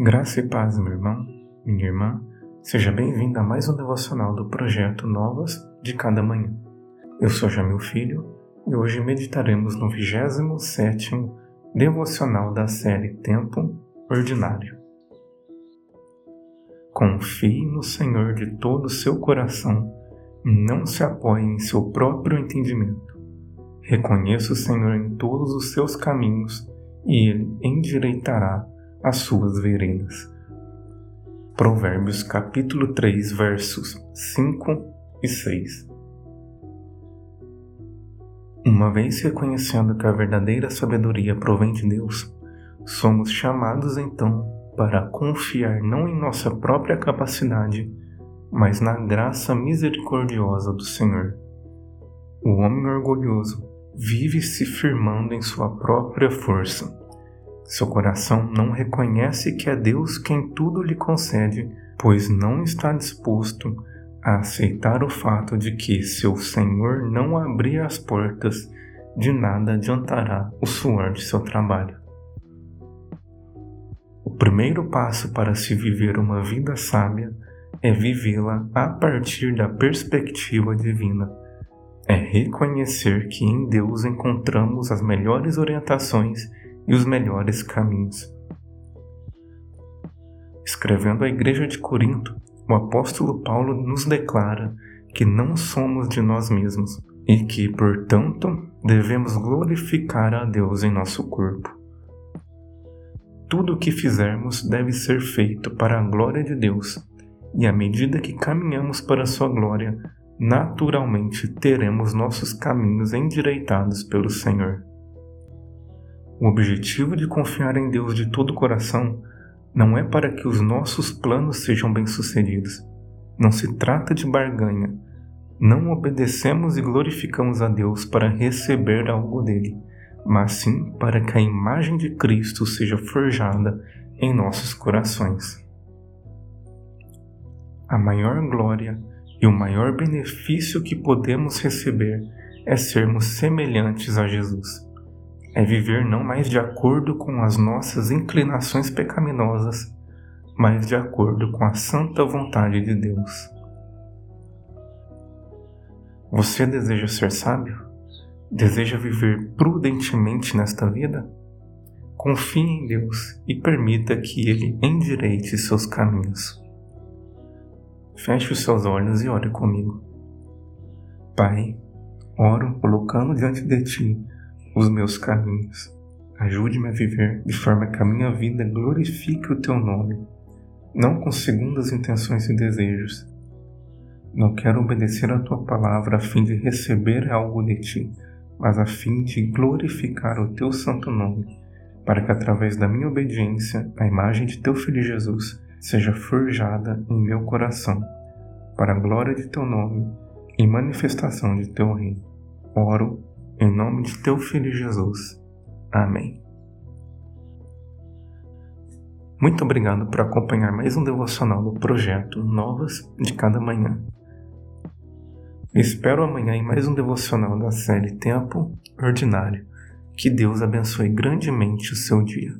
Graça e paz, meu irmão, minha irmã. Seja bem-vindo a mais um devocional do projeto Novas de Cada Manhã. Eu sou Jamil Filho e hoje meditaremos no 27 devocional da série Tempo Ordinário. Confie no Senhor de todo o seu coração e não se apoie em seu próprio entendimento. Reconheça o Senhor em todos os seus caminhos e ele endireitará as suas veredas. Provérbios capítulo 3, versos 5 e 6. Uma vez reconhecendo que a verdadeira sabedoria provém de Deus, somos chamados então para confiar não em nossa própria capacidade, mas na graça misericordiosa do Senhor. O homem orgulhoso vive se firmando em sua própria força seu coração não reconhece que é Deus quem tudo lhe concede, pois não está disposto a aceitar o fato de que, se o Senhor não abrir as portas, de nada adiantará o suor de seu trabalho. O primeiro passo para se viver uma vida sábia é vivê-la a partir da perspectiva divina. É reconhecer que em Deus encontramos as melhores orientações e os melhores caminhos. Escrevendo à Igreja de Corinto, o apóstolo Paulo nos declara que não somos de nós mesmos e que, portanto, devemos glorificar a Deus em nosso corpo. Tudo o que fizermos deve ser feito para a glória de Deus, e à medida que caminhamos para a Sua glória, naturalmente teremos nossos caminhos endireitados pelo Senhor. O objetivo de confiar em Deus de todo o coração não é para que os nossos planos sejam bem-sucedidos. Não se trata de barganha. Não obedecemos e glorificamos a Deus para receber algo dele, mas sim para que a imagem de Cristo seja forjada em nossos corações. A maior glória e o maior benefício que podemos receber é sermos semelhantes a Jesus é viver não mais de acordo com as nossas inclinações pecaminosas, mas de acordo com a santa vontade de Deus. Você deseja ser sábio? Deseja viver prudentemente nesta vida? Confie em Deus e permita que Ele endireite seus caminhos. Feche os seus olhos e ore comigo. Pai, oro colocando diante de Ti os meus caminhos. Ajude-me a viver de forma que a minha vida glorifique o teu nome, não com segundas intenções e desejos. Não quero obedecer a tua palavra a fim de receber algo de ti, mas a fim de glorificar o teu santo nome, para que através da minha obediência a imagem de teu filho Jesus seja forjada em meu coração, para a glória de teu nome e manifestação de teu reino. Oro em nome de teu filho Jesus. Amém. Muito obrigado por acompanhar mais um devocional do projeto Novas de Cada Manhã. Espero amanhã em mais um devocional da série Tempo Ordinário. Que Deus abençoe grandemente o seu dia.